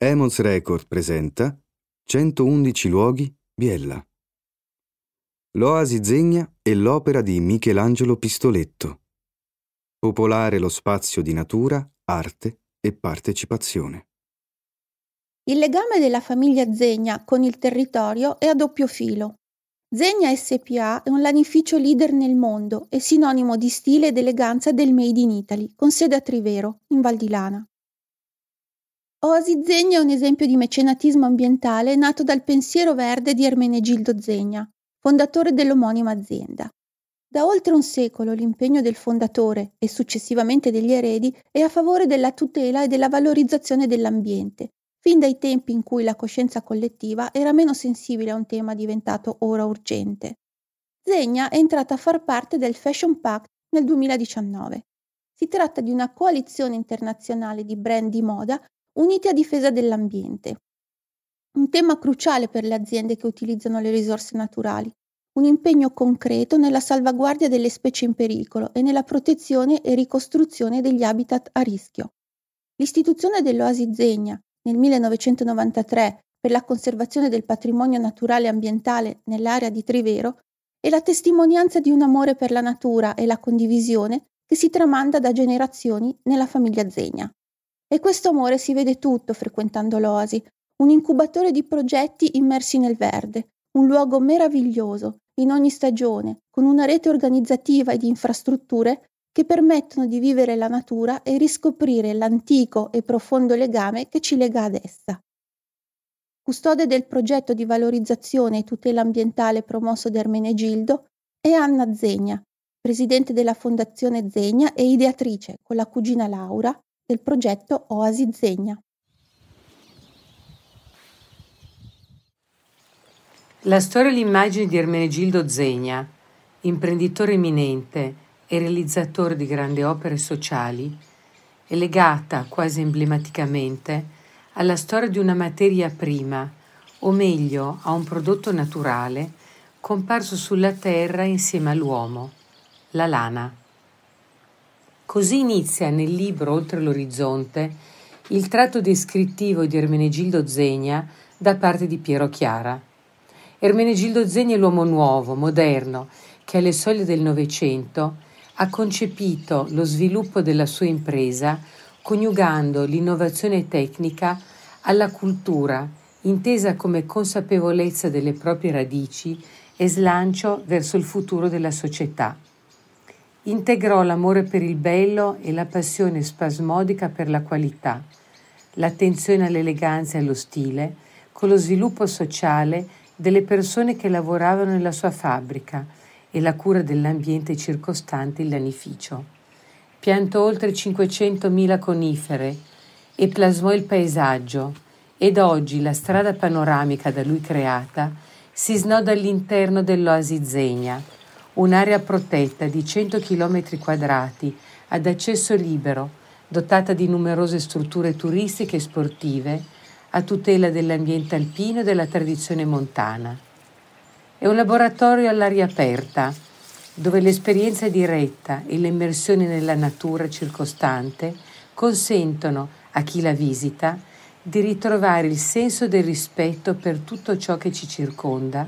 Emos Record presenta 111 luoghi Biella. L'Oasi Zegna è l'opera di Michelangelo Pistoletto. Popolare lo spazio di natura, arte e partecipazione. Il legame della famiglia Zegna con il territorio è a doppio filo. Zegna SPA è un lanificio leader nel mondo e sinonimo di stile ed eleganza del Made in Italy, con sede a Trivero, in Val di Lana. Oasi Zegna è un esempio di mecenatismo ambientale nato dal pensiero verde di Ermenegildo Zegna, fondatore dell'omonima azienda. Da oltre un secolo l'impegno del fondatore e successivamente degli eredi è a favore della tutela e della valorizzazione dell'ambiente, fin dai tempi in cui la coscienza collettiva era meno sensibile a un tema diventato ora urgente. Zegna è entrata a far parte del Fashion Pact nel 2019. Si tratta di una coalizione internazionale di brand di moda uniti a difesa dell'ambiente. Un tema cruciale per le aziende che utilizzano le risorse naturali, un impegno concreto nella salvaguardia delle specie in pericolo e nella protezione e ricostruzione degli habitat a rischio. L'istituzione dell'Oasi Zegna nel 1993 per la conservazione del patrimonio naturale e ambientale nell'area di Trivero è la testimonianza di un amore per la natura e la condivisione che si tramanda da generazioni nella famiglia Zegna. E questo amore si vede tutto frequentando l'Oasi, un incubatore di progetti immersi nel verde, un luogo meraviglioso in ogni stagione, con una rete organizzativa e di infrastrutture che permettono di vivere la natura e riscoprire l'antico e profondo legame che ci lega ad essa. Custode del progetto di valorizzazione e tutela ambientale promosso da Ermenegildo è Anna Zegna, presidente della Fondazione Zegna e ideatrice, con la cugina Laura, del progetto Oasi Zegna. La storia e l'immagine di Ermenegildo Zegna, imprenditore eminente e realizzatore di grandi opere sociali, è legata quasi emblematicamente alla storia di una materia prima, o meglio a un prodotto naturale comparso sulla terra insieme all'uomo, la lana. Così inizia nel libro Oltre l'orizzonte il tratto descrittivo di Ermenegildo Zegna da parte di Piero Chiara. Ermenegildo Zegna è l'uomo nuovo, moderno, che alle soglie del Novecento ha concepito lo sviluppo della sua impresa coniugando l'innovazione tecnica alla cultura, intesa come consapevolezza delle proprie radici e slancio verso il futuro della società integrò l'amore per il bello e la passione spasmodica per la qualità, l'attenzione all'eleganza e allo stile, con lo sviluppo sociale delle persone che lavoravano nella sua fabbrica e la cura dell'ambiente circostante il lanificio. Piantò oltre 500.000 conifere e plasmò il paesaggio ed oggi la strada panoramica da lui creata si snoda all'interno dell'oasi Zegna, un'area protetta di 100 km quadrati ad accesso libero, dotata di numerose strutture turistiche e sportive a tutela dell'ambiente alpino e della tradizione montana. È un laboratorio all'aria aperta, dove l'esperienza diretta e l'immersione nella natura circostante consentono a chi la visita di ritrovare il senso del rispetto per tutto ciò che ci circonda,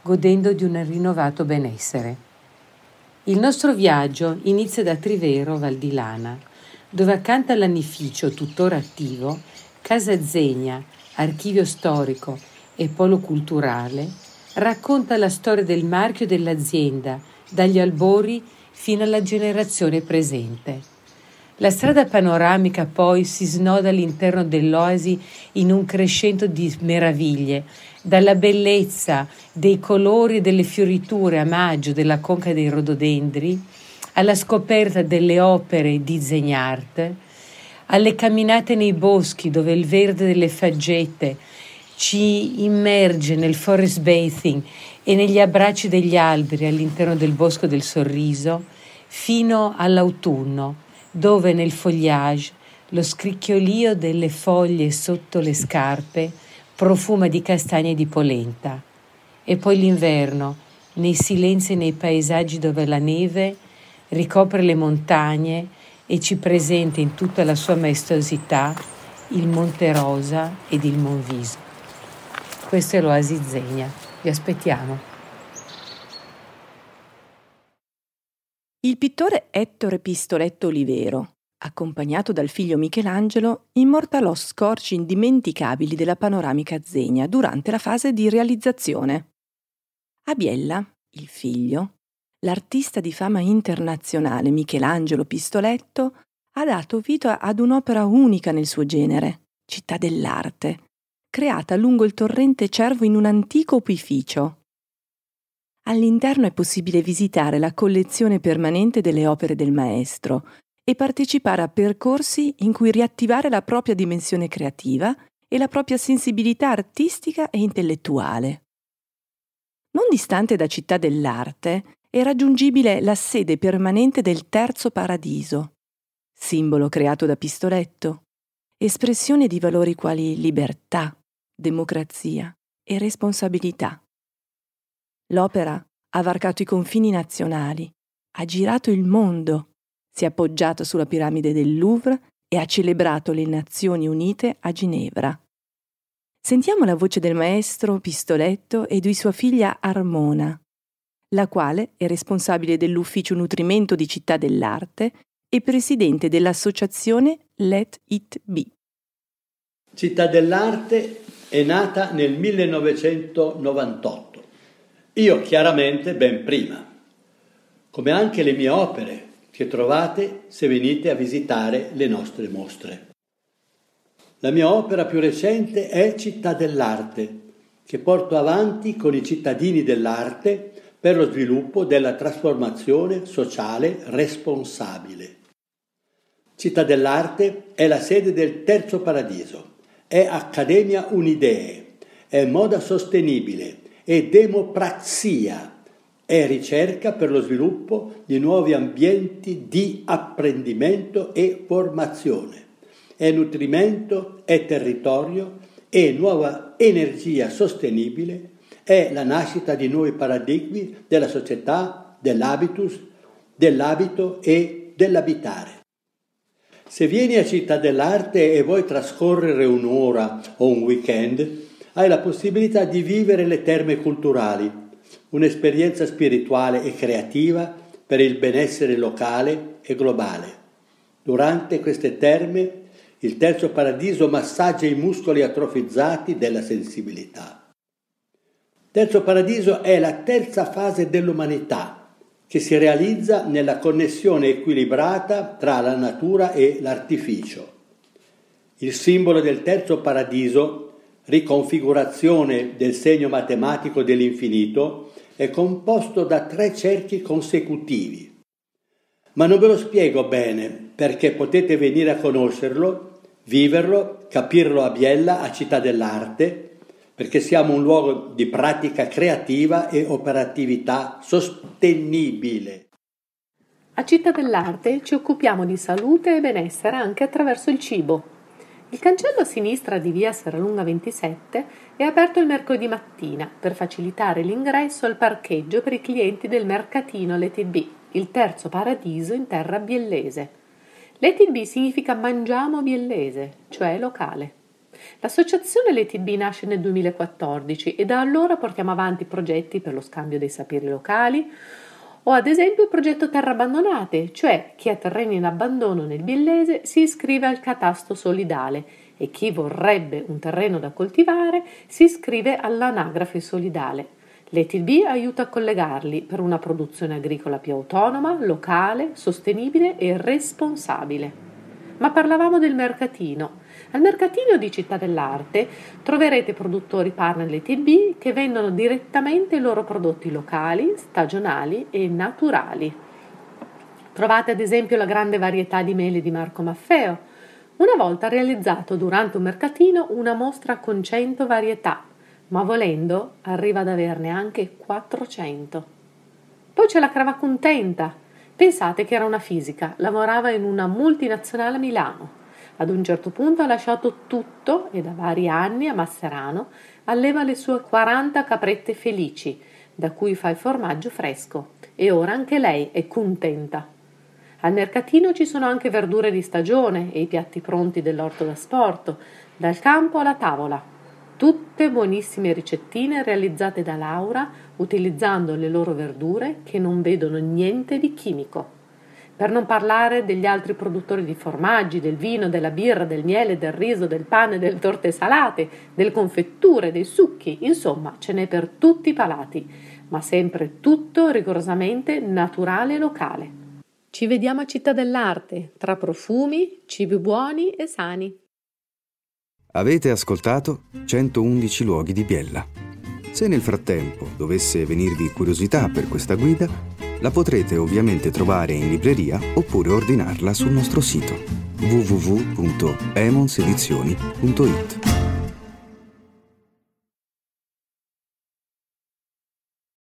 godendo di un rinnovato benessere. Il nostro viaggio inizia da Trivero, Val di Lana, dove accanto all'anificio tuttora attivo, Casa Zegna, archivio storico e polo culturale, racconta la storia del marchio dell'azienda dagli albori fino alla generazione presente. La strada panoramica poi si snoda all'interno dell'oasi in un crescendo di meraviglie, dalla bellezza dei colori e delle fioriture a maggio della conca dei rododendri, alla scoperta delle opere di Zegnart, alle camminate nei boschi dove il verde delle faggette ci immerge nel forest bathing e negli abbracci degli alberi all'interno del bosco del sorriso, fino all'autunno, dove nel foliage lo scricchiolio delle foglie sotto le scarpe profuma di castagne di polenta. E poi l'inverno, nei silenzi e nei paesaggi dove la neve ricopre le montagne e ci presenta in tutta la sua maestosità il Monte Rosa ed il Monviso. Questo è l'Oasi Zegna. Vi aspettiamo. Il pittore Ettore Pistoletto Olivero, accompagnato dal figlio Michelangelo, immortalò scorci indimenticabili della panoramica Zegna durante la fase di realizzazione. A Biella, il figlio, l'artista di fama internazionale Michelangelo Pistoletto ha dato vita ad un'opera unica nel suo genere, Città dell'arte, creata lungo il torrente Cervo in un antico opificio. All'interno è possibile visitare la collezione permanente delle opere del maestro e partecipare a percorsi in cui riattivare la propria dimensione creativa e la propria sensibilità artistica e intellettuale. Non distante da Città dell'Arte è raggiungibile la sede permanente del Terzo Paradiso, simbolo creato da Pistoletto, espressione di valori quali libertà, democrazia e responsabilità. L'opera ha varcato i confini nazionali, ha girato il mondo, si è appoggiato sulla piramide del Louvre e ha celebrato le Nazioni Unite a Ginevra. Sentiamo la voce del maestro Pistoletto e di sua figlia Armona, la quale è responsabile dell'ufficio nutrimento di Città dell'Arte e presidente dell'associazione Let It Be. Città dell'Arte è nata nel 1998, io chiaramente ben prima, come anche le mie opere che trovate se venite a visitare le nostre mostre. La mia opera più recente è Città dell'Arte, che porto avanti con i cittadini dell'arte per lo sviluppo della trasformazione sociale responsabile. Città dell'Arte è la sede del Terzo Paradiso, è Accademia Unidee, è moda sostenibile, è democrazia, è ricerca per lo sviluppo di nuovi ambienti di apprendimento e formazione, è nutrimento, è territorio, è nuova energia sostenibile, è la nascita di nuovi paradigmi della società, dell'habitus, dell'abito e dell'abitare. Se vieni a Città dell'Arte e vuoi trascorrere un'ora o un weekend, hai la possibilità di vivere le terme culturali, un'esperienza spirituale e creativa per il benessere locale e globale. Durante queste terme il terzo paradiso massaggia i muscoli atrofizzati della sensibilità. Terzo paradiso è la terza fase dell'umanità che si realizza nella connessione equilibrata tra la natura e l'artificio. Il simbolo del terzo paradiso, riconfigurazione del segno matematico dell'infinito, è composto da tre cerchi consecutivi. Ma non ve lo spiego bene perché potete venire a conoscerlo, viverlo, capirlo a Biella, a Città dell'Arte, perché siamo un luogo di pratica creativa e operatività sostenibile. A Città dell'Arte ci occupiamo di salute e benessere anche attraverso il cibo. Il cancello a sinistra di via Serralunga 27 è aperto il mercoledì mattina per facilitare l'ingresso al parcheggio per i clienti del mercatino LTB, il terzo paradiso in terra biellese. LTB significa mangiamo biellese, cioè locale. L'associazione LTB nasce nel 2014 e da allora portiamo avanti progetti per lo scambio dei saperi locali o ad esempio il progetto Terre Abbandonate, cioè chi ha terreni in abbandono nel Biellese si iscrive al catasto solidale e chi vorrebbe un terreno da coltivare si iscrive all'anagrafe solidale. L'ETB aiuta a collegarli per una produzione agricola più autonoma, locale, sostenibile e responsabile. Ma parlavamo del mercatino. Al mercatino di Città dell'Arte troverete produttori partner LTB che vendono direttamente i loro prodotti locali, stagionali e naturali. Trovate ad esempio la grande varietà di mele di Marco Maffeo. Una volta realizzato durante un mercatino una mostra con 100 varietà, ma volendo arriva ad averne anche 400. Poi c'è la crava contenta. Pensate che era una fisica, lavorava in una multinazionale a Milano. Ad un certo punto ha lasciato tutto e da vari anni a Masserano alleva le sue 40 caprette felici, da cui fa il formaggio fresco, e ora anche lei è contenta. Al mercatino ci sono anche verdure di stagione e i piatti pronti dell'orto da sport, dal campo alla tavola. Tutte buonissime ricettine realizzate da Laura utilizzando le loro verdure che non vedono niente di chimico. Per non parlare degli altri produttori di formaggi, del vino, della birra, del miele, del riso, del pane, delle torte salate, delle confetture, dei succhi, insomma, ce n'è per tutti i palati, ma sempre tutto rigorosamente naturale e locale. Ci vediamo a Città dell'Arte, tra profumi, cibi buoni e sani. Avete ascoltato 111 luoghi di Biella. Se nel frattempo dovesse venirvi curiosità per questa guida, la potrete ovviamente trovare in libreria oppure ordinarla sul nostro sito www.emonsedizioni.it.